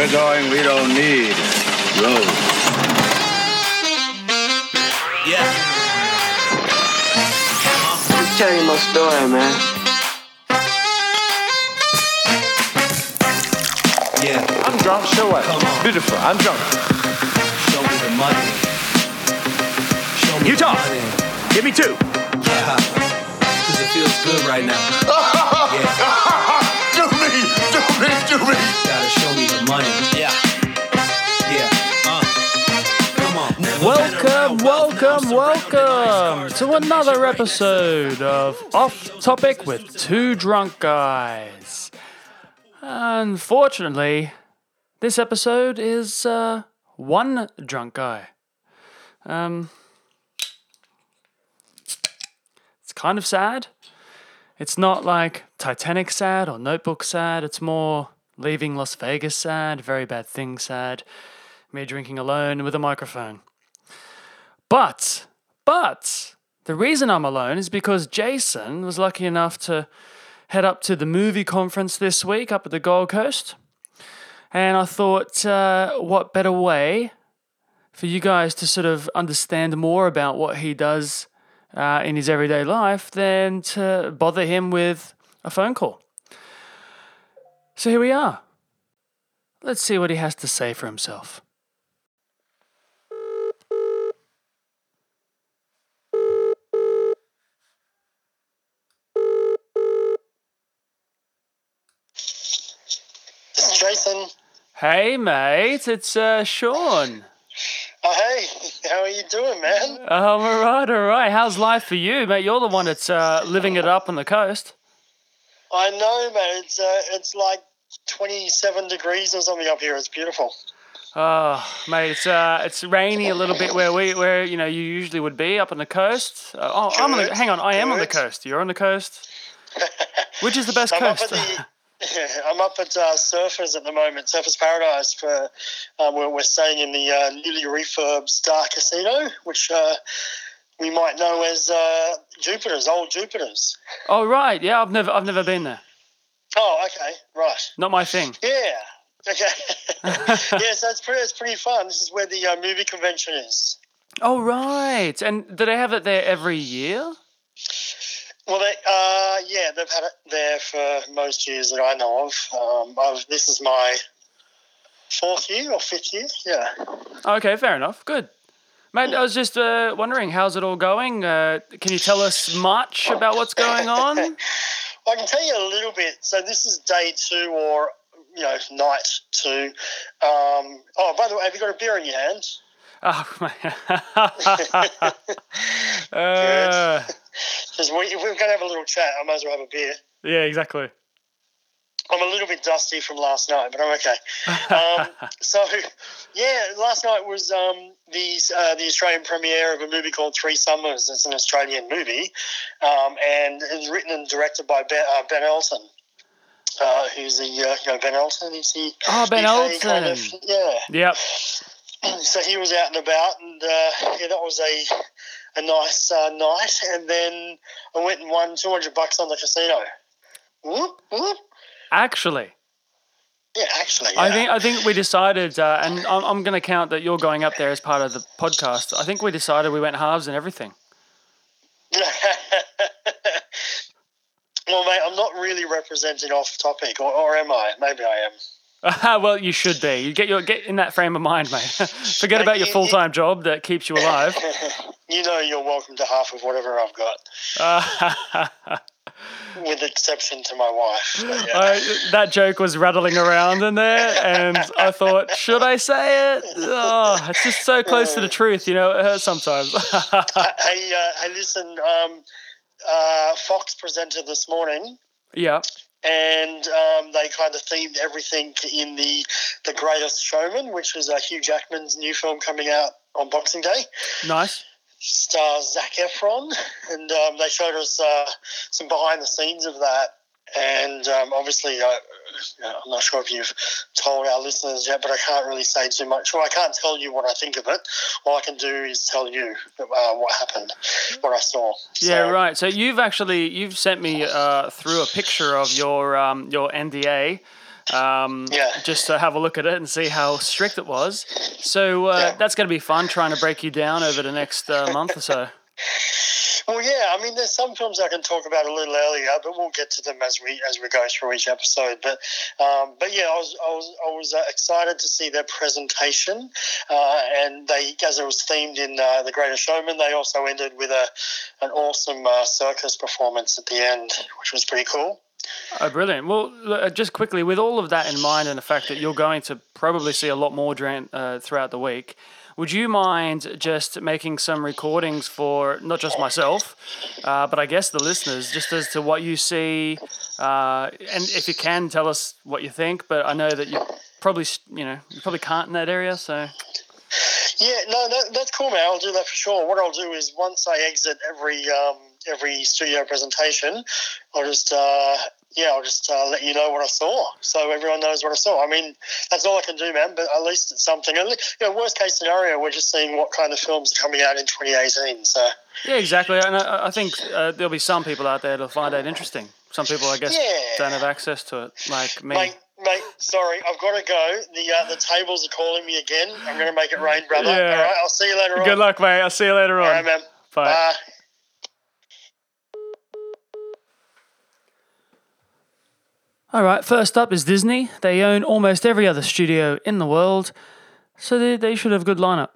we're going, we don't need roads. Yeah. Just tell you my story, man. Yeah. I'm drunk, so what? Beautiful, I'm drunk. Show me the money. Show me You the talk. money. Give me two. Yeah. Cause it feels good right now. Yeah. Do me, do me, do me. Gotta show me the money. Yeah. Yeah. Uh. Come on. Never Welcome, around wealth, now I'm welcome, welcome to another episode of Off Topic with Two Drunk Guys. Unfortunately, this episode is uh, one drunk guy. Um, it's kind of sad. It's not like Titanic sad or Notebook sad. It's more leaving Las Vegas sad, very bad thing sad, me drinking alone with a microphone. But, but, the reason I'm alone is because Jason was lucky enough to head up to the movie conference this week up at the Gold Coast. And I thought, uh, what better way for you guys to sort of understand more about what he does uh, in his everyday life than to bother him with a phone call? So here we are. Let's see what he has to say for himself. This is Jason. Hey, mate, it's uh, Sean. Oh, hey, how are you doing, man? Um, all right, all right. How's life for you, mate? You're the one that's uh, living it up on the coast. I know, man. It's uh, it's like twenty-seven degrees or something up here. It's beautiful. Oh, mate, it's uh, it's rainy a little bit where we, where you know you usually would be up on the coast. Uh, oh, I'm on the. Hang on, I am on the coast. You're on the coast. Which is the best I'm up coast? at the. I'm up at uh, Surfers at the moment, Surfers Paradise. For um, we're, we're staying in the uh, newly refurbed Star Casino, which uh, we might know as uh, Jupiter's, old Jupiter's. oh, right. Yeah, I've never, I've never been there. Oh, okay, right. Not my thing. Yeah. Okay. yeah, so it's pretty, it's pretty fun. This is where the uh, movie convention is. Oh, right. And do they have it there every year? Well, they, uh, yeah, they've had it there for most years that I know of. Um, I've, this is my fourth year or fifth year. Yeah. Okay, fair enough. Good. Mate, I was just uh, wondering, how's it all going? Uh, can you tell us much about what's going on? I can tell you a little bit. So this is day two or you know night two. Um, oh, by the way, have you got a beer in your hand? Oh, mate. uh, Because we, if we're going to have a little chat, I might as well have a beer. yeah, exactly. I'm a little bit dusty from last night, but I'm okay. Um, so, yeah, last night was um, the uh, the Australian premiere of a movie called Three Summers. It's an Australian movie, um, and it's written and directed by Ben, uh, ben Elton. Uh, who's the uh, you know Ben Elton? Is he? Oh, Ben UK kind of- Elton. yeah. Yep. So he was out and about, and uh, yeah, that was a a nice uh, night. And then I went and won two hundred bucks on the casino. Whoop whoop. Actually, Yeah, actually. I think I think we decided, uh, and I'm, I'm going to count that you're going up there as part of the podcast. I think we decided we went halves and everything. well, mate, I'm not really representing off topic, or, or am I? Maybe I am. well, you should be. You get your get in that frame of mind, mate. Forget about your full time job that keeps you alive. You know, you're welcome to half of whatever I've got, with exception to my wife. Yeah. I, that joke was rattling around in there, and I thought, should I say it? Oh, it's just so close to the truth, you know. It hurts sometimes. hey, uh, hey, listen. Um, uh, Fox presented this morning, yeah. And um, they kind of themed everything in the the Greatest Showman, which is uh, Hugh Jackman's new film coming out on Boxing Day. Nice. stars Zac Efron, and um, they showed us uh, some behind the scenes of that. And um, obviously, know, I'm not sure if you've told our listeners yet, but I can't really say too much. Well, I can't tell you what I think of it. All I can do is tell you uh, what happened, what I saw. Yeah, So- right. So you've actually you've sent me uh, through a picture of your um, your NDA um, Yeah. just to have a look at it and see how strict it was. So uh, Yeah. that's going to be fun trying to break you down over the next uh, month or so. Well, yeah, I mean, there's some films I can talk about a little earlier, but we'll get to them as we as we go through each episode. But um, but yeah, I was I was I was uh, excited to see their presentation, uh, and they as it was themed in uh, The Greatest Showman, they also ended with a an awesome uh, circus performance at the end, which was pretty cool. Oh, brilliant. Well, uh, just quickly, with all of that in mind and the fact that you're going to probably see a lot more during, uh, throughout the week, would you mind just making some recordings for not just myself, uh, but I guess the listeners, just as to what you see, uh, and if you can, tell us what you think. But I know that you probably, you know, you probably can't in that area, so Yeah, no, that, that's cool, man. I'll do that for sure. What I'll do is once I exit every um, every studio presentation, I'll just uh, yeah, I'll just uh, let you know what I saw, so everyone knows what I saw. I mean, that's all I can do, man. But at least it's something. And, you know, worst case scenario, we're just seeing what kind of films are coming out in 2018. So yeah, exactly. And I, I think uh, there'll be some people out there that'll find that interesting. Some people, I guess, Yeah. don't have access to it, like me. Mate, mate, sorry, I've got to go. The uh, the tables are calling me again. I'm going to make it rain, brother. Yeah. All right, I'll see you later on. Good luck, mate. I'll see you later on. All right, man. Bye. Bye. All right, first up is Disney. They own almost every other studio in the world, so they, they should have a good lineup.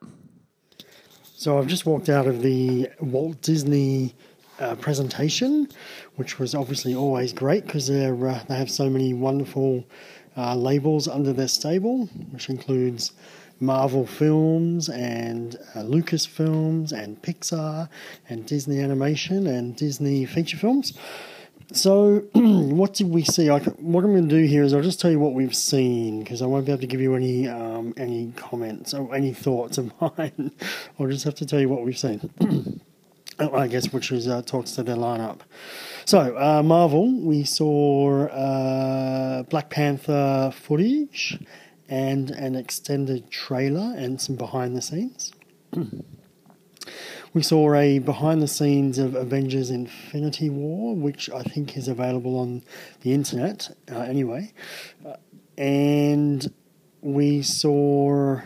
So I've just walked out of the Walt Disney uh, presentation, which was obviously always great because uh, they have so many wonderful uh, labels under their stable, which includes Marvel films and uh, Lucasfilms and Pixar and Disney Animation and Disney feature films. So, what did we see? I, what I'm going to do here is I'll just tell you what we've seen because I won't be able to give you any um, any comments or any thoughts of mine. I'll just have to tell you what we've seen. I guess which is uh, talks to their lineup. So, uh, Marvel, we saw uh, Black Panther footage and an extended trailer and some behind the scenes. We saw a behind the scenes of Avengers Infinity War, which I think is available on the internet uh, anyway. Uh, and we saw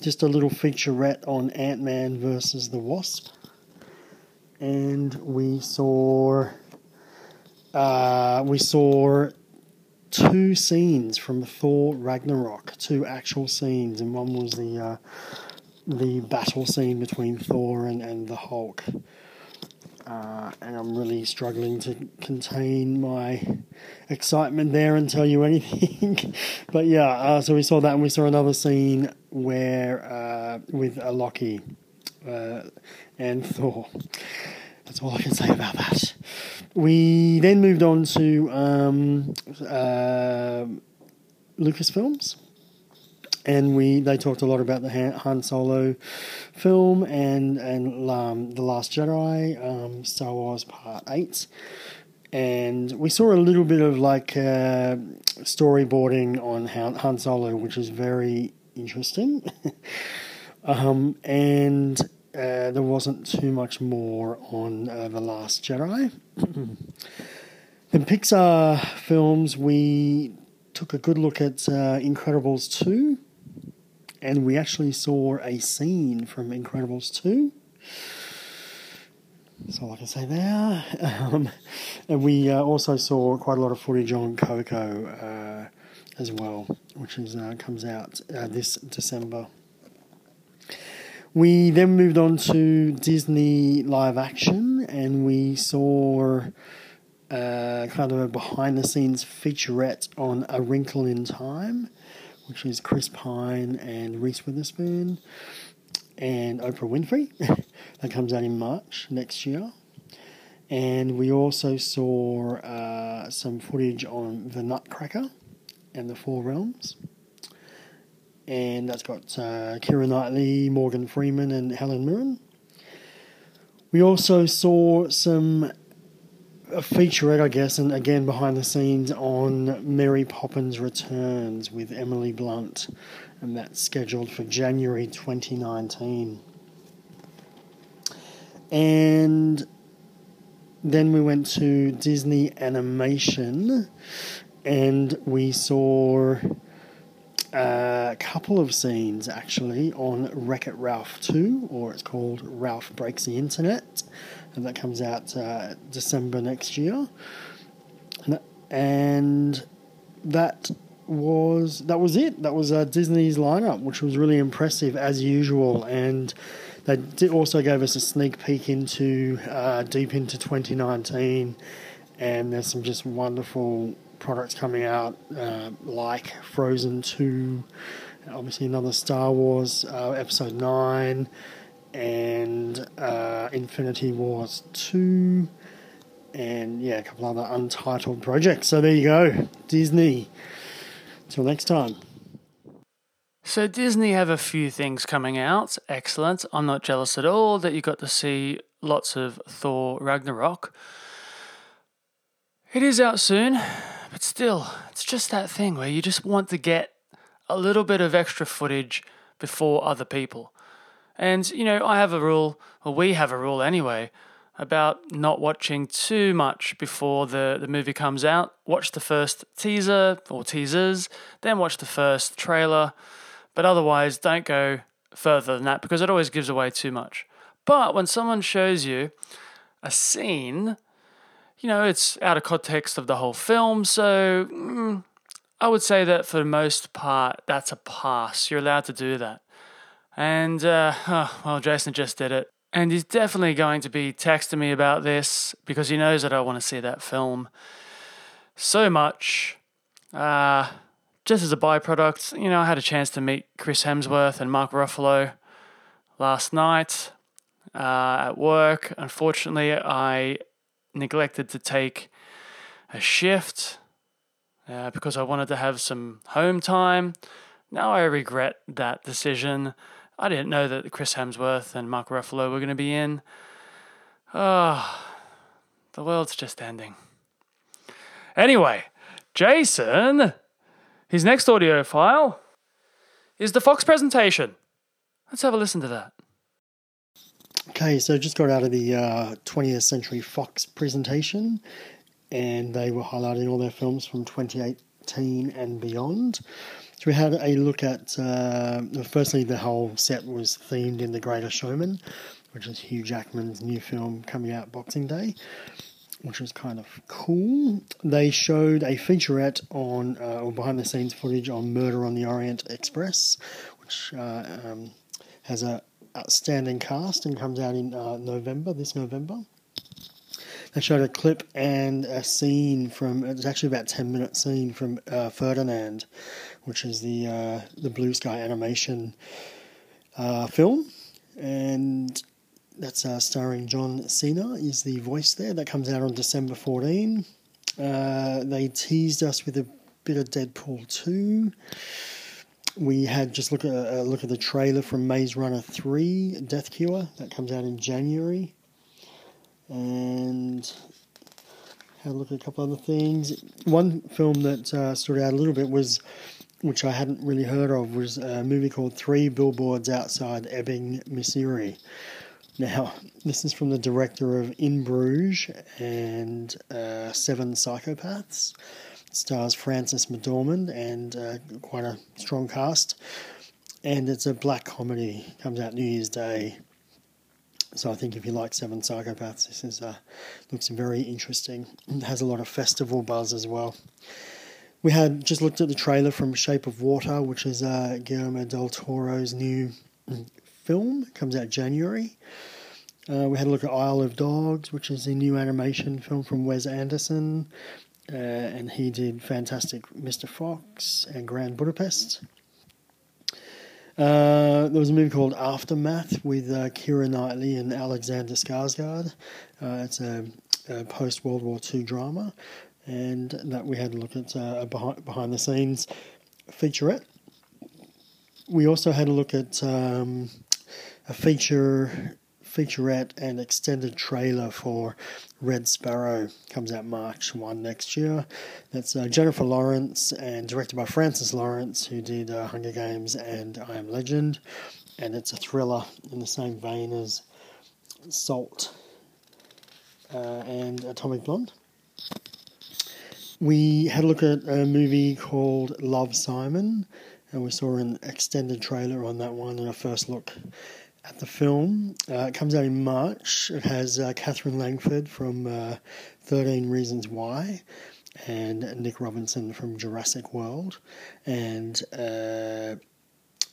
just a little featurette on Ant Man versus the Wasp. And we saw uh, we saw two scenes from Thor Ragnarok, two actual scenes, and one was the uh, the battle scene between Thor and, and the Hulk. Uh, and I'm really struggling to contain my excitement there and tell you anything. but yeah, uh, so we saw that, and we saw another scene where uh, with a Loki uh, and Thor. That's all I can say about that. We then moved on to um, uh, Lucasfilms and we they talked a lot about the Han, Han Solo film and and um, the Last Jedi, um, Star Wars Part Eight, and we saw a little bit of like uh, storyboarding on Han, Han Solo, which is very interesting, um, and. Uh, there wasn't too much more on uh, The Last Jedi. In Pixar films, we took a good look at uh, Incredibles 2, and we actually saw a scene from Incredibles 2. That's all I can say there. Um, and we uh, also saw quite a lot of footage on Coco uh, as well, which is uh, comes out uh, this December. We then moved on to Disney live action, and we saw uh, kind of a behind the scenes featurette on A Wrinkle in Time, which is Chris Pine and Reese Witherspoon and Oprah Winfrey. that comes out in March next year. And we also saw uh, some footage on The Nutcracker and the Four Realms. And that's got uh, Keira Knightley, Morgan Freeman, and Helen Mirren. We also saw some a featurette, I guess, and again behind the scenes on Mary Poppins Returns with Emily Blunt, and that's scheduled for January 2019. And then we went to Disney Animation, and we saw uh, a couple of scenes actually on Wreck It Ralph 2, or it's called Ralph Breaks the Internet, and that comes out uh, December next year. And that was that was it. That was uh, Disney's lineup, which was really impressive as usual. And they also gave us a sneak peek into uh, deep into 2019, and there's some just wonderful products coming out, uh, like Frozen 2, obviously another Star Wars uh, Episode 9, and uh, Infinity Wars 2, and yeah, a couple other untitled projects. So there you go, Disney. Till next time. So Disney have a few things coming out. Excellent. I'm not jealous at all that you got to see lots of Thor Ragnarok. It is out soon, but still, it's just that thing where you just want to get a little bit of extra footage before other people. And, you know, I have a rule, or we have a rule anyway, about not watching too much before the, the movie comes out. Watch the first teaser or teasers, then watch the first trailer. But otherwise, don't go further than that because it always gives away too much. But when someone shows you a scene you know, it's out of context of the whole film. So mm, I would say that for the most part, that's a pass. You're allowed to do that. And, uh, oh, well, Jason just did it. And he's definitely going to be texting me about this because he knows that I want to see that film so much. Uh, just as a byproduct, you know, I had a chance to meet Chris Hemsworth and Mark Ruffalo last night uh, at work. Unfortunately, I neglected to take a shift uh, because I wanted to have some home time. Now I regret that decision. I didn't know that Chris Hemsworth and Mark Ruffalo were going to be in. Ah, oh, the world's just ending. Anyway, Jason, his next audio file is the Fox presentation. Let's have a listen to that. Okay, so just got out of the uh, 20th Century Fox presentation, and they were highlighting all their films from 2018 and beyond. So we had a look at, uh, firstly, the whole set was themed in The Greater Showman, which is Hugh Jackman's new film coming out Boxing Day, which was kind of cool. They showed a featurette on, uh, or behind the scenes footage on Murder on the Orient Express, which uh, um, has a outstanding cast and comes out in uh, November, this November. They showed a clip and a scene from, it's actually about 10 minute scene from uh, Ferdinand, which is the, uh, the Blue Sky animation uh, film. And that's uh, starring John Cena, is the voice there. That comes out on December 14. Uh, they teased us with a bit of Deadpool 2 we had just look at a look at the trailer from Maze Runner Three: Death Cure that comes out in January, and had a look at a couple other things. One film that uh, stood out a little bit was, which I hadn't really heard of, was a movie called Three Billboards Outside Ebbing, Missouri. Now, this is from the director of In Bruges and uh, Seven Psychopaths stars Frances McDormand and uh, quite a strong cast. And it's a black comedy. Comes out New Year's Day. So I think if you like Seven Psychopaths, this is uh, looks very interesting. It has a lot of festival buzz as well. We had just looked at the trailer from Shape of Water, which is uh, Guillermo del Toro's new mm, film. It comes out January. Uh, we had a look at Isle of Dogs, which is a new animation film from Wes Anderson uh, and he did Fantastic Mr. Fox and Grand Budapest. Uh, there was a movie called Aftermath with uh, Keira Knightley and Alexander Skarsgård. Uh, it's a, a post World War II drama, and that we had a look at uh, a behind, behind the scenes featurette. We also had a look at um, a feature featurette and extended trailer for Red Sparrow. Comes out March 1 next year. That's uh, Jennifer Lawrence and directed by Francis Lawrence, who did uh, Hunger Games and I Am Legend. And it's a thriller in the same vein as Salt uh, and Atomic Blonde. We had a look at a movie called Love Simon, and we saw an extended trailer on that one and a first look at the film. Uh, it comes out in March. It has uh, Katherine Langford from uh, 13 Reasons Why and Nick Robinson from Jurassic World. And uh,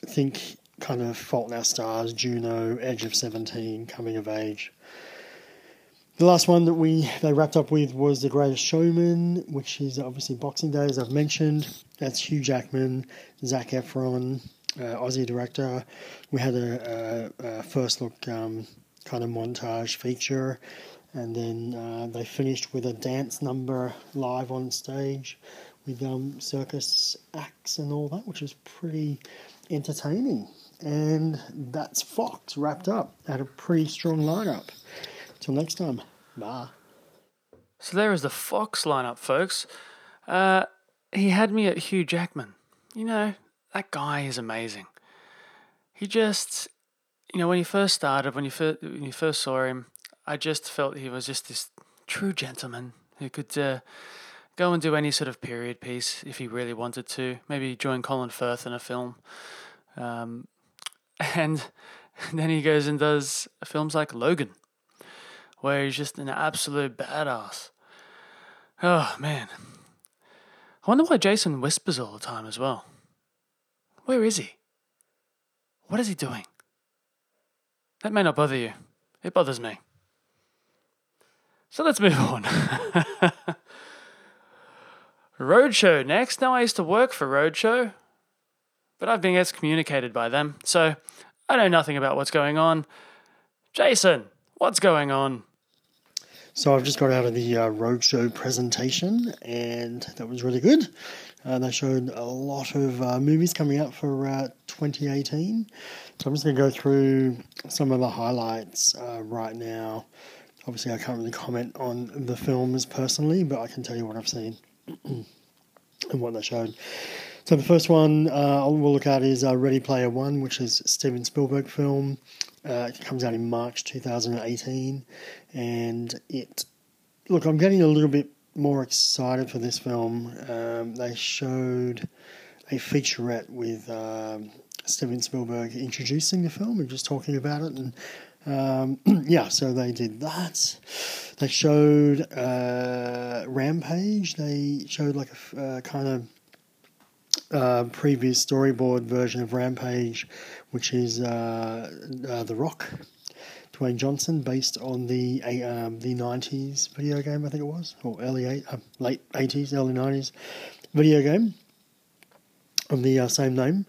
think kind of Fault in Our Stars, Juno, Edge of 17, Coming of Age. The last one that we they wrapped up with was The Greatest Showman, which is obviously Boxing Day, as I've mentioned. That's Hugh Jackman, Zac Efron, uh, Aussie director. We had a, a, a first look um, kind of montage feature, and then uh, they finished with a dance number live on stage with um, circus acts and all that, which was pretty entertaining. And that's Fox wrapped up at a pretty strong lineup. Till next time, bye. So there is the Fox lineup, folks. Uh, he had me at Hugh Jackman. You know, that guy is amazing. He just, you know, when he first started, when you first when you first saw him, I just felt he was just this true gentleman who could uh, go and do any sort of period piece if he really wanted to. Maybe join Colin Firth in a film, um, and then he goes and does films like Logan, where he's just an absolute badass. Oh man, I wonder why Jason whispers all the time as well. Where is he? What is he doing? That may not bother you. It bothers me. So let's move on. Roadshow next. Now, I used to work for Roadshow, but I've been excommunicated by them, so I know nothing about what's going on. Jason, what's going on? So I've just got out of the uh, roadshow presentation, and that was really good. Uh, they showed a lot of uh, movies coming out for uh, 2018. So I'm just going to go through some of the highlights uh, right now. Obviously, I can't really comment on the films personally, but I can tell you what I've seen and what they showed. So the first one uh, we'll look at is uh, Ready Player One, which is Steven Spielberg film. It comes out in March 2018, and it. Look, I'm getting a little bit more excited for this film. Um, they showed a featurette with um, Steven Spielberg introducing the film and just talking about it, and um, yeah, so they did that. They showed uh, Rampage. They showed like a uh, kind of uh, previous storyboard version of Rampage, which is uh, uh, The Rock, Dwayne Johnson, based on the um, the nineties video game, I think it was, or early eight, uh, late eighties, early nineties video game of the uh, same name.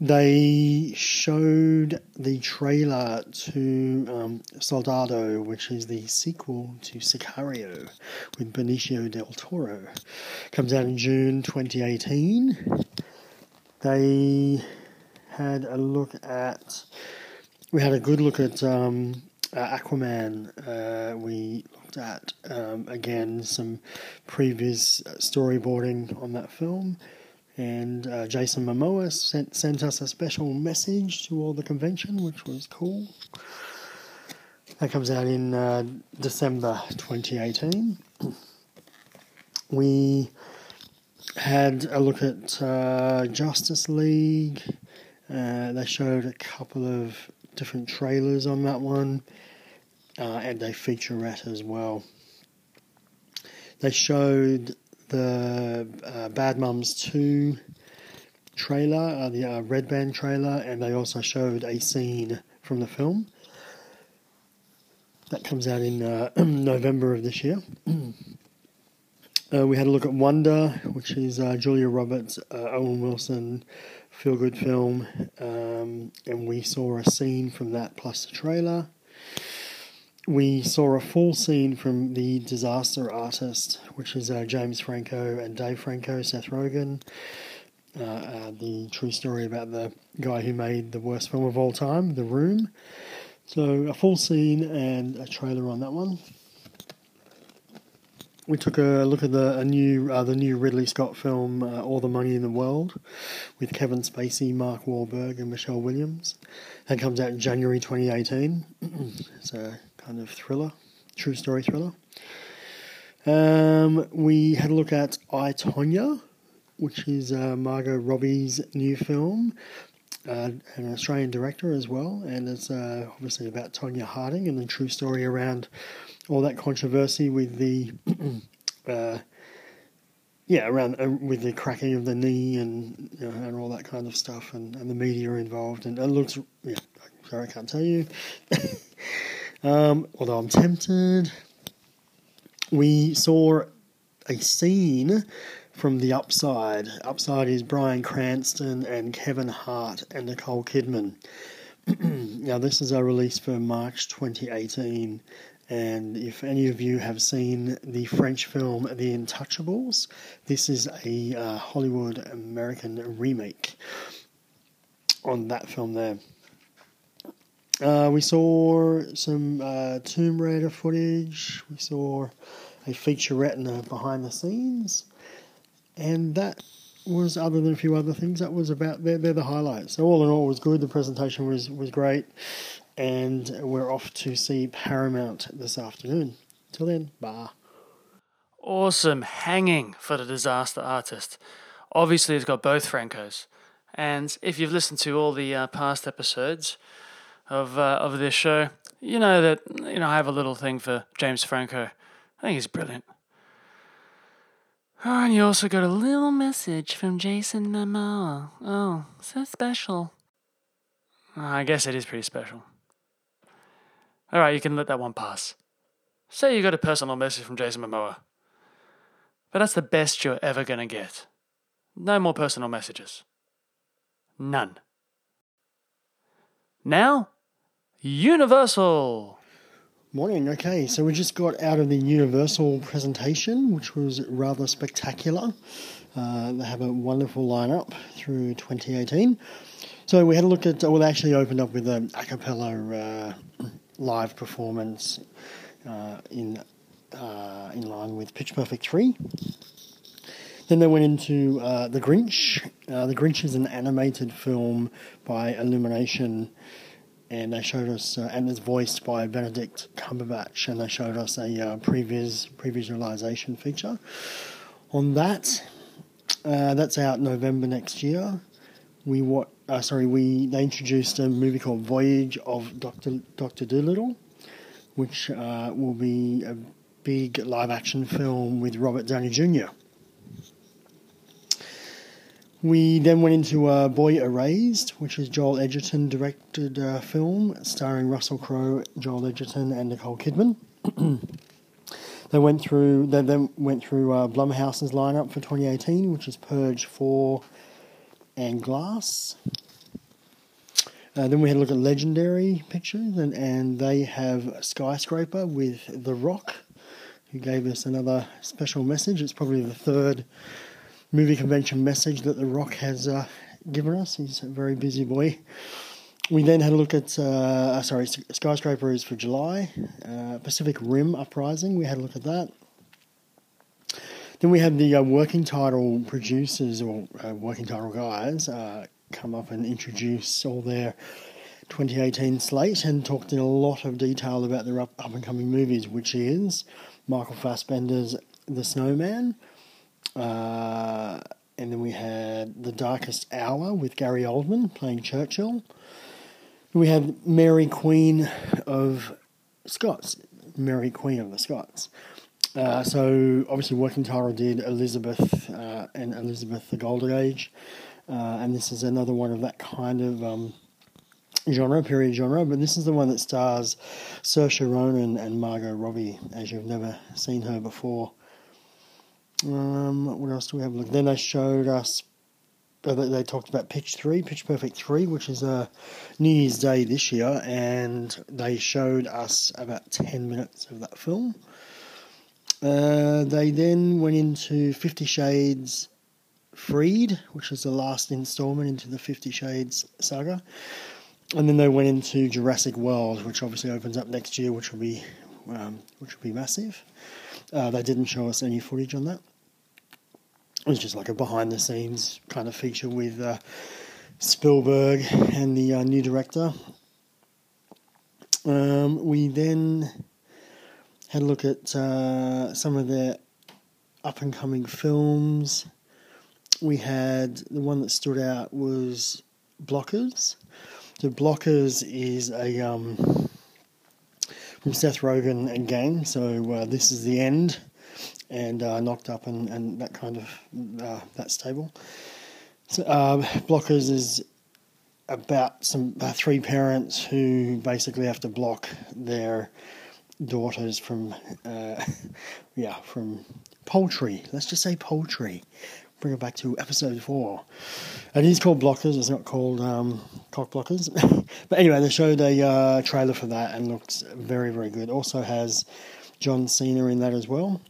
They showed the trailer to um, Soldado, which is the sequel to Sicario with Benicio del Toro. Comes out in June 2018. They had a look at. We had a good look at um, Aquaman. Uh, we looked at um, again some previous storyboarding on that film and uh, Jason Momoa sent sent us a special message to all the convention, which was cool. That comes out in uh, December 2018. We had a look at uh, Justice League. Uh, they showed a couple of different trailers on that one, uh, and a featurette as well. They showed the uh, Bad Mums 2 trailer, uh, the uh, Red Band trailer, and they also showed a scene from the film. That comes out in uh, November of this year. Uh, we had a look at Wonder, which is uh, Julia Roberts, uh, Owen Wilson, feel good film, um, and we saw a scene from that plus the trailer we saw a full scene from The Disaster Artist, which is uh, James Franco and Dave Franco, Seth Rogen. Uh, uh, the true story about the guy who made the worst film of all time, The Room. So, a full scene and a trailer on that one. We took a look at the new uh, the new Ridley Scott film uh, All the Money in the World with Kevin Spacey, Mark Wahlberg, and Michelle Williams. That comes out in January 2018. it's a kind of thriller, true story thriller. Um, we had a look at I Tonya, which is uh, Margot Robbie's new film, uh, an Australian director as well, and it's uh, obviously about Tonya Harding and the true story around all that controversy with the. uh, yeah, around uh, with the cracking of the knee and you know, and all that kind of stuff, and, and the media involved, and it looks. Yeah, sorry, I can't tell you. um, although I'm tempted. We saw a scene from The Upside. Upside is Bryan Cranston and Kevin Hart and Nicole Kidman. now, this is a release for March 2018. And if any of you have seen the French film The Untouchables, this is a uh, Hollywood American remake on that film there. Uh, we saw some uh, Tomb Raider footage. We saw a featurette and a behind the scenes, and that was other than a few other things. That was about they're, they're the highlights. So all in all, it was good. The presentation was was great, and we're off to see Paramount this afternoon. Till then, bye. Awesome hanging for the disaster artist. Obviously, it's got both Francos. And if you've listened to all the uh, past episodes of uh, of this show, you know that you know I have a little thing for James Franco. I think he's brilliant. Oh, and you also got a little message from Jason Momoa. Oh, so special. I guess it is pretty special. All right, you can let that one pass. Say you got a personal message from Jason Momoa. But that's the best you're ever going to get. No more personal messages. None. Now, Universal. Morning. Okay, so we just got out of the Universal presentation, which was rather spectacular. Uh, they have a wonderful lineup through 2018. So we had a look at. Well, they actually opened up with a a cappella uh, live performance uh, in uh, in line with Pitch Perfect three. Then they went into uh, The Grinch. Uh, the Grinch is an animated film by Illumination, and they showed us, uh, and it's voiced by Benedict Cumberbatch, and they showed us a uh, previs pre-visualization feature on that. That's out November next year. We what? Uh, sorry, we they introduced a movie called Voyage of Doctor Doctor Dolittle, which uh, will be a big live action film with Robert Downey Jr. We then went into uh, Boy Erased, which is Joel Edgerton directed uh, film starring Russell Crowe, Joel Edgerton, and Nicole Kidman. they went through. They then went through uh, Blumhouse's lineup for 2018, which is Purge 4 and Glass. Uh, then we had a look at Legendary Pictures, and, and they have Skyscraper with The Rock, who gave us another special message. It's probably the third movie convention message that The Rock has uh, given us. He's a very busy boy. We then had a look at, uh, sorry, Skyscraper is for July. Uh, Pacific Rim Uprising, we had a look at that. Then we had the uh, working title producers or uh, working title guys uh, come up and introduce all their 2018 slate and talked in a lot of detail about their up, up and coming movies, which is Michael Fassbender's The Snowman, uh, and then we had The Darkest Hour with Gary Oldman playing Churchill. We had Mary Queen of Scots, Mary Queen of the Scots. Uh, so obviously, Working Title did Elizabeth uh, and Elizabeth the Golden Age, uh, and this is another one of that kind of um, genre, period genre. But this is the one that stars Saoirse Ronan and Margot Robbie, as you've never seen her before. Um, what else do we have? Look, then they showed us. Uh, they, they talked about Pitch Three, Pitch Perfect Three, which is a New Year's Day this year, and they showed us about ten minutes of that film. Uh, they then went into Fifty Shades Freed, which is the last installment into the Fifty Shades saga, and then they went into Jurassic World, which obviously opens up next year, which will be um, which will be massive. Uh, they didn't show us any footage on that. It was just like a behind the scenes kind of feature with uh, Spielberg and the uh, new director. Um, we then had a look at uh, some of their up and coming films. We had the one that stood out was Blockers. So Blockers is a um, from Seth Rogen and gang. So uh, this is the end, and uh, knocked up and, and that kind of uh, that stable. So, uh, Blockers is about some uh, three parents who basically have to block their daughters from uh, yeah from poultry. Let's just say poultry. Bring it back to episode four. It is called Blockers. It's not called um, Cock Blockers. but anyway, they showed a uh, trailer for that and looks very very good. Also has John Cena in that as well.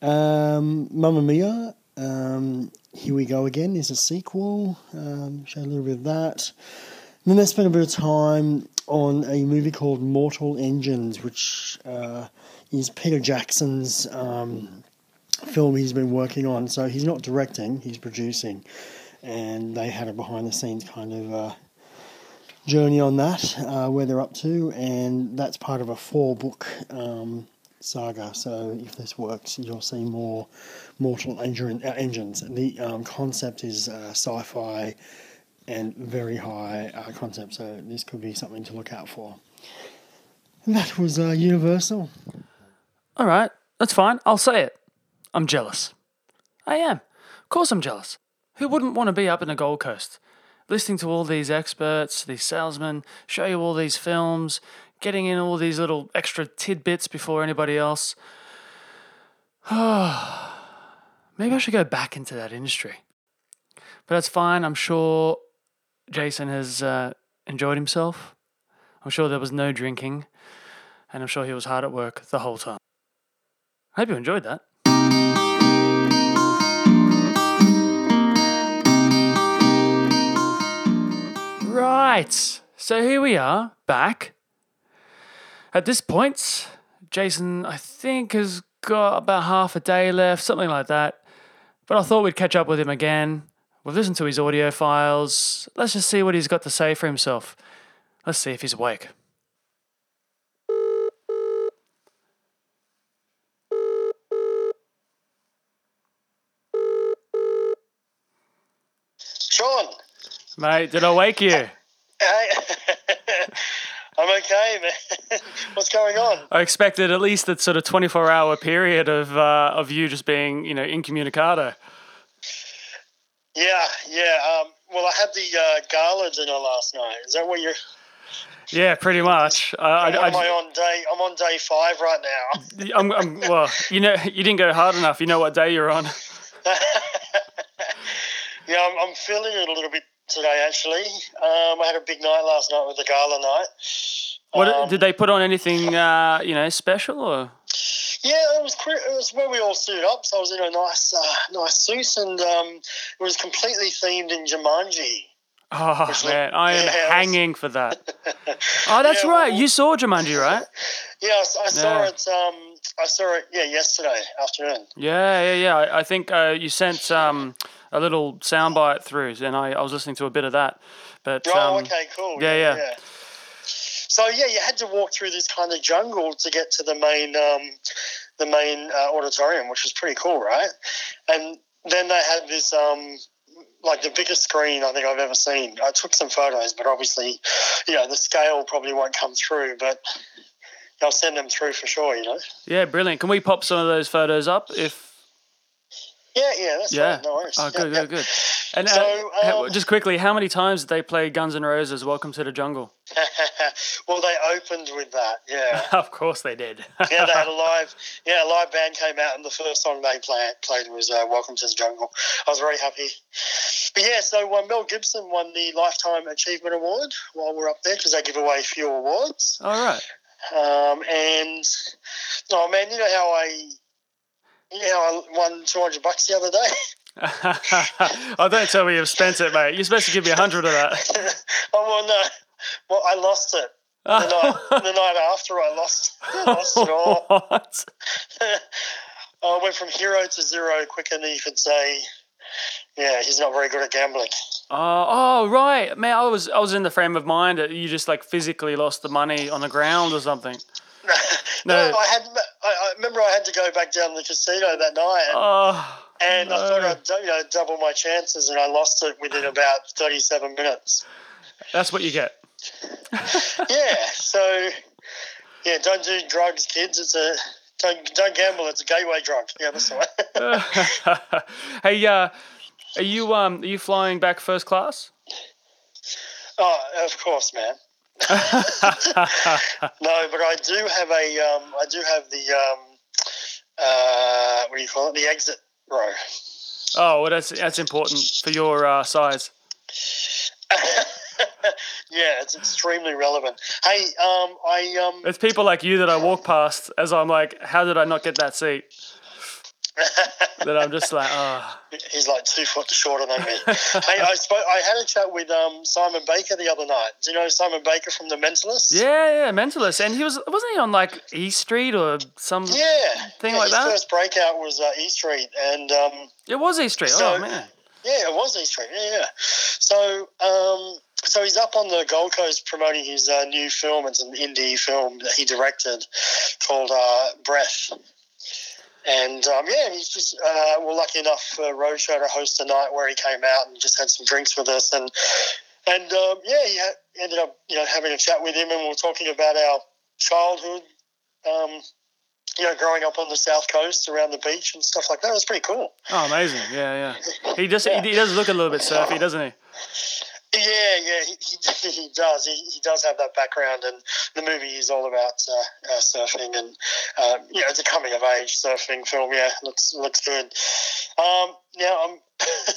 Um, Mamma Mia. Um, Here we go again is a sequel. Um, show a little bit of that. Then they spent a bit of time on a movie called Mortal Engines, which uh, is Peter Jackson's um, film he's been working on. So he's not directing, he's producing. And they had a behind the scenes kind of uh, journey on that, uh, where they're up to. And that's part of a four book um, saga. So if this works, you'll see more Mortal engine, uh, Engines. The um, concept is uh, sci fi and very high uh, concept, so this could be something to look out for. And that was uh, Universal. All right, that's fine. I'll say it. I'm jealous. I am. Of course, I'm jealous. Who wouldn't want to be up in the Gold Coast, listening to all these experts, these salesmen, show you all these films, getting in all these little extra tidbits before anybody else? Maybe I should go back into that industry. But that's fine. I'm sure Jason has uh, enjoyed himself. I'm sure there was no drinking, and I'm sure he was hard at work the whole time. I hope you enjoyed that. Right, so here we are, back. At this point, Jason, I think, has got about half a day left, something like that. But I thought we'd catch up with him again. We've listened to his audio files. Let's just see what he's got to say for himself. Let's see if he's awake. Sean, Mate, did I wake you? hey, I'm okay, man. What's going on? I expected at least that sort of 24 hour period of, uh, of you just being, you know, incommunicado. Yeah, yeah. Um, well, I had the uh, gala dinner last night. Is that what you're? Yeah, pretty much. Uh, I, am I, on day? I'm on day five right now. I'm, I'm, well, you know, you didn't go hard enough. You know what day you're on. yeah, I'm, I'm feeling it a little bit today. Actually, um, I had a big night last night with the gala night. What Um, did they put on anything, uh, you know, special or? Yeah, it was it was where we all suited up. So I was in a nice uh, nice suit, and um, it was completely themed in Jumanji. Oh Which man, I am yeah, was- hanging for that. Oh, that's Yeah, right. well- You saw Jumanji, right? Yeah, I saw Yeah. it. Um, I saw it. Yeah, yesterday afternoon. Yeah, yeah, yeah. I, I think uh, you sent um, a little soundbite through, and I, I was listening to a bit of that. But Oh, um, okay, cool. yeah, yeah. So yeah, you had to walk through this kind of jungle to get to the main, um, the main uh, auditorium, which was pretty cool, right? And then they had this, um, like the biggest screen I think I've ever seen. I took some photos, but obviously, you know, the scale probably won't come through, but I'll send them through for sure. You know. yeah, brilliant. Can we pop some of those photos up? If Yeah, yeah, that's yeah, fine. No worries. oh, Yeah, good, yeah. good, good. And uh, So, how- um, just quickly, how many times did they play Guns N' Roses' "Welcome to the Jungle"? well, they opened with that. Yeah. of course they did. yeah, they had a live, yeah, a live band came out, and the first song they play, played was uh, "Welcome to the Jungle." I was very happy. But yeah, so uh, Mel Gibson won the Lifetime Achievement Award while we're up there because they give away a few awards. All right. Um, and oh man, you know how I, how I won two hundred bucks the other day. oh, don't tell me you've spent it, mate. You're supposed to give me a hundred of that. oh well, no, well I lost it. The night, the night after, I lost, I lost it all. what? I went from hero to zero quicker than you could say. Yeah, he's not very good at gambling. Oh, oh, right, man. I was I was in the frame of mind that you just like physically lost the money on the ground or something. No, No. I had I remember I had to go back down to the casino that night, and, Oh, and I thought I'd you know double my chances, and I lost it within about thirty-seven minutes. that's what you get. yeah, so yeah, don't do drugs, kids. It's a don't don't gamble. It's a gateway drug. Yeah, that's the way. hey, uh, are you um are you flying back first class? oh, of course, man. no, but I do have a um, I do have the um, uh, what do you call it? The exit row. Oh, well, that's that's important for your uh, size. yeah, it's extremely relevant. Hey, um, I um, It's people like you that I walk past as I'm like, how did I not get that seat? that I'm just like, oh. he's like two foot shorter than me. hey, I spoke. I had a chat with um, Simon Baker the other night. Do you know Simon Baker from The Mentalist? Yeah, yeah, mentalist, and he was wasn't he on like E Street or some? Yeah, Thing yeah, like his that? first breakout was uh, E Street, and um, It was E Street. So- oh man. yeah, it was E Street. Yeah, yeah. So, um, so he's up on the Gold Coast promoting his uh, new film. It's an indie film that he directed called uh, Breath. And um, yeah, he's just uh, we're lucky enough for Roadshow to host a night where he came out and just had some drinks with us, and and um, yeah, he ha- ended up you know having a chat with him, and we were talking about our childhood, um, you know, growing up on the south coast around the beach and stuff like that. It was pretty cool. Oh, amazing. Yeah, yeah. He just Yeah. he, he does look a little bit surfy, doesn't he? Yeah, yeah, he, he, he does. He, he does have that background, and the movie is all about uh, uh, surfing and uh, yeah, it's a coming of age surfing film. Yeah, looks looks good. Um, now I'm.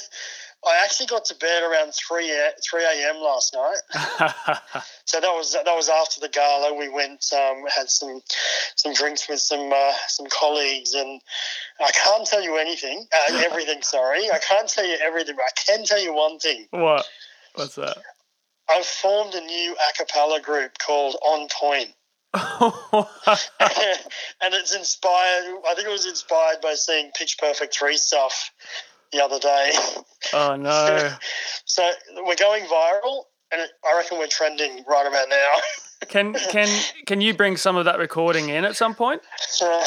I actually got to bed around three three a.m. last night. So that was that was after the gala. We went, um, had some some drinks with some uh, some colleagues, and I can't tell you anything, uh, everything. Sorry, I can't tell you everything. But I can tell you one thing. what? What's that? I've formed a new a cappella group called On Point. and it's inspired, I think it was inspired by seeing Pitch Perfect 3 stuff the other day. oh no. So we're going viral, and I reckon we're trending right about now. Can can can you bring some of that recording in at some point? oh,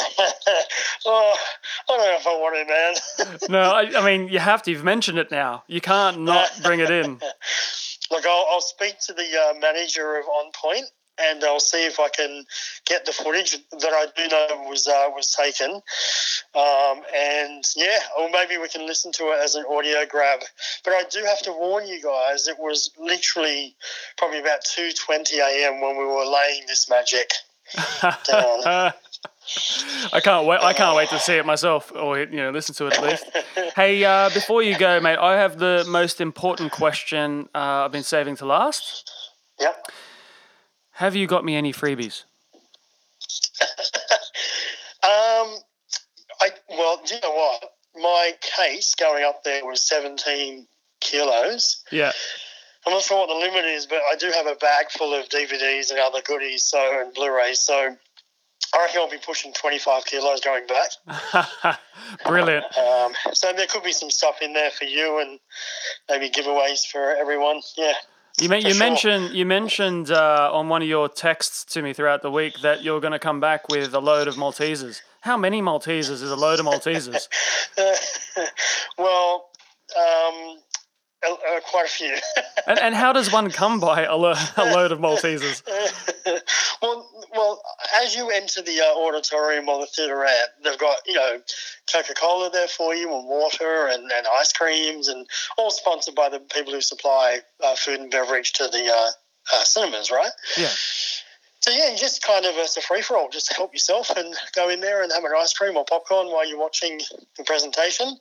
I don't know if I want it, man. No, I, I mean you have to. You've mentioned it now. You can't not bring it in. Look, I'll, I'll speak to the uh, manager of On Point, and I'll see if I can get the footage that I do know was uh, was taken. Um, and yeah, or maybe we can listen to it as an audio grab. But I do have to warn you guys, it was literally probably about two twenty a.m. when we were laying this magic down. I can't wait. I can't wait to see it myself, or you know, listen to it at least. Hey, uh, before you go, mate, I have the most important question uh, I've been saving to last. yep. Have you got me any freebies? Um, I well, do you know what? My case going up there was seventeen kilos. Yeah. I'm not sure what the limit is, but I do have a bag full of DVDs and other goodies, so and Blu-rays. So I reckon I'll be pushing 25 kilos going back. Brilliant. Um, so there could be some stuff in there for you, and maybe giveaways for everyone. Yeah. You, you sure. mentioned you mentioned uh, on one of your texts to me throughout the week that you're going to come back with a load of Maltesers. How many Maltesers is a load of Maltesers? well, um, uh, uh, quite a few. and, and how does one come by a, lo- a load of Maltesers? well, well, as you enter the uh, auditorium or the theaterette, they've got you know Coca Cola there for you, and water, and, and ice creams, and all sponsored by the people who supply uh, food and beverage to the uh, uh, cinemas, right? Yeah. So yeah, you just kind of it's a free for all. Just help yourself and go in there and have an ice cream or popcorn while you're watching the presentation.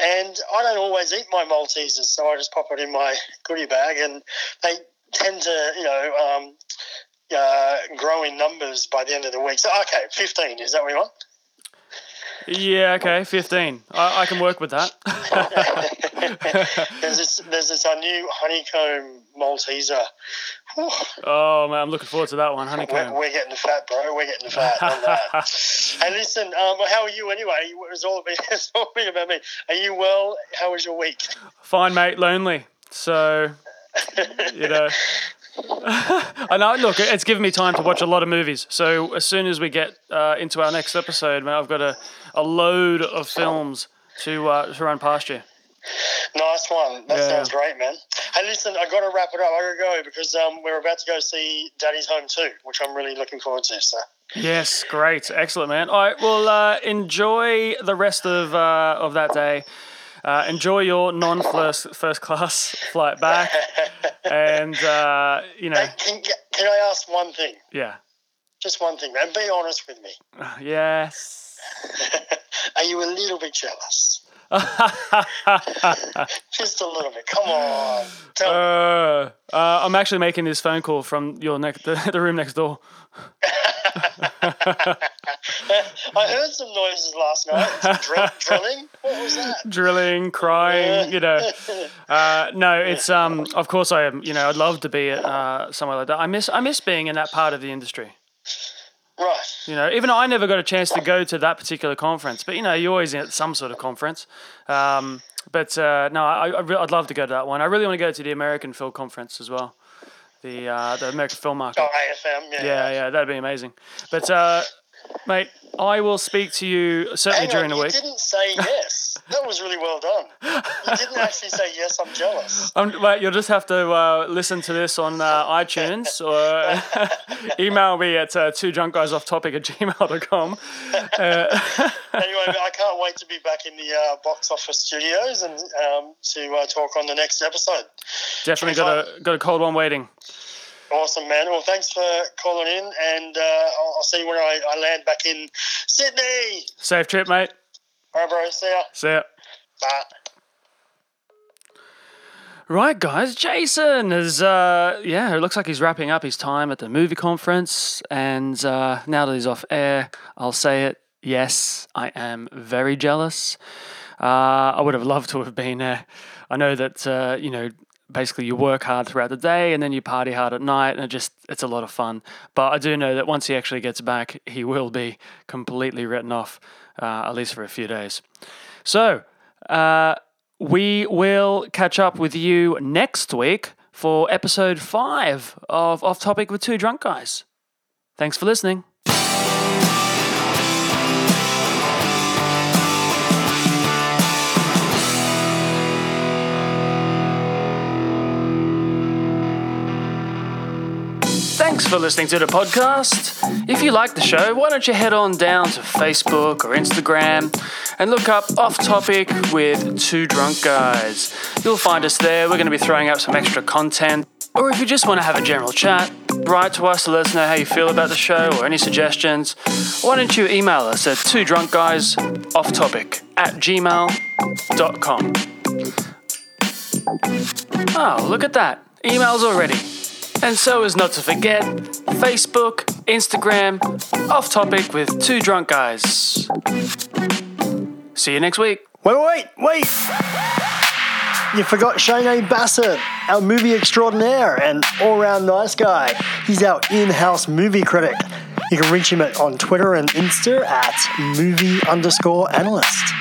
And I don't always eat my Maltesers, so I just pop it in my goodie bag, and they tend to, you know, um, uh, grow in numbers by the end of the week. So okay, fifteen is that what you want? Yeah, okay, 15. I, I can work with that. there's this, there's this uh, new honeycomb Malteser. Whew, oh, man, I'm looking forward to that one. we're, Honeycomb. we're getting the fat, bro. We're getting the fat on that. Hey, listen. Um, how are you anyway? It was all it's all been about me. Are you well? How was your week? Fine, mate, lonely. So, you know, I know. Look, it's given me time to watch a lot of movies. So as soon as we get uh, into our next episode, man, I've got a, a load of films to uh, to run past you. Nice one. That Yeah. sounds great, man. Hey, listen, I got to wrap it up. I got to go because um, we're about to go see Daddy's Home 2, which I'm really looking forward to. So, Yes, great, excellent, man. All right, well, uh, enjoy the rest of uh, of that day. Uh, enjoy your non-first first class flight back, and uh, you know, can, can I ask one thing? yeah, Just one thing, man. Be honest with me. yes. Are you a little bit jealous? Just a little bit. Come on. Uh, uh, I'm actually making this phone call from your next the, the room next door. I heard some noises last night. Drill, drilling. What was that? drilling, crying, you know. Uh, no, it's um. Of course, I am. You know, I'd love to be at uh, somewhere like that. I miss I miss being in that part of the industry. Right. You know, even though I never got a chance to go to that particular conference, but you know, you're always at some sort of conference. Um, but uh, no, I, I re- I'd love to go to that one. I really want to go to the American Film Conference as well, the uh, the American Film Market. Oh, AFM. Yeah. Yeah, yeah, that'd be amazing. But uh, mate, I will speak to you certainly Hang during on, the you week. didn't say yes. That was really well done. You didn't actually say yes. I'm jealous. Um, wait, you'll just have to uh, listen to this on uh, iTunes or email me at uh, two drunk guys off topic at gmail.com. Anyway, I can't wait to be back in the uh, box office studios and um, to uh, talk on the next episode. Definitely got a got a cold one waiting. Awesome, man. Well, thanks for calling in, and uh, I'll, I'll see you when I, I land back in Sydney. Safe trip, mate. All right, bro. See ya. See ya. Bye. Right, guys. Jason is, uh, yeah, it looks like he's wrapping up his time at the movie conference. And uh, now that he's off air, I'll say it. Yes, I am very jealous. Uh, I would have loved to have been there. I know that, uh, you know, basically you work hard throughout the day and then you party hard at night and it just it's a lot of fun but i do know that once he actually gets back he will be completely written off uh, at least for a few days so uh, we will catch up with you next week for episode five of Off Topic with Two Drunk Guys. Thanks for listening. Thanks for listening to the podcast. If you like the show, why don't you head on down to Facebook or Instagram and look up Off Topic with Two Drunk Guys. You'll find us there. We're going to be throwing up some extra content. Or if you just want to have a general chat, write to us to let us know how you feel about the show or any suggestions. Why don't you email us at two drunk guys off topic at gmail.com. Oh, look at that. Emails already. And so as not to forget, Facebook, Instagram, off topic with two drunk guys. See you next week. Wait, wait, wait! You forgot Shane Bassett, our movie extraordinaire and all round nice guy. He's our in house movie critic. You can reach him on Twitter and Insta at movie underscore analyst.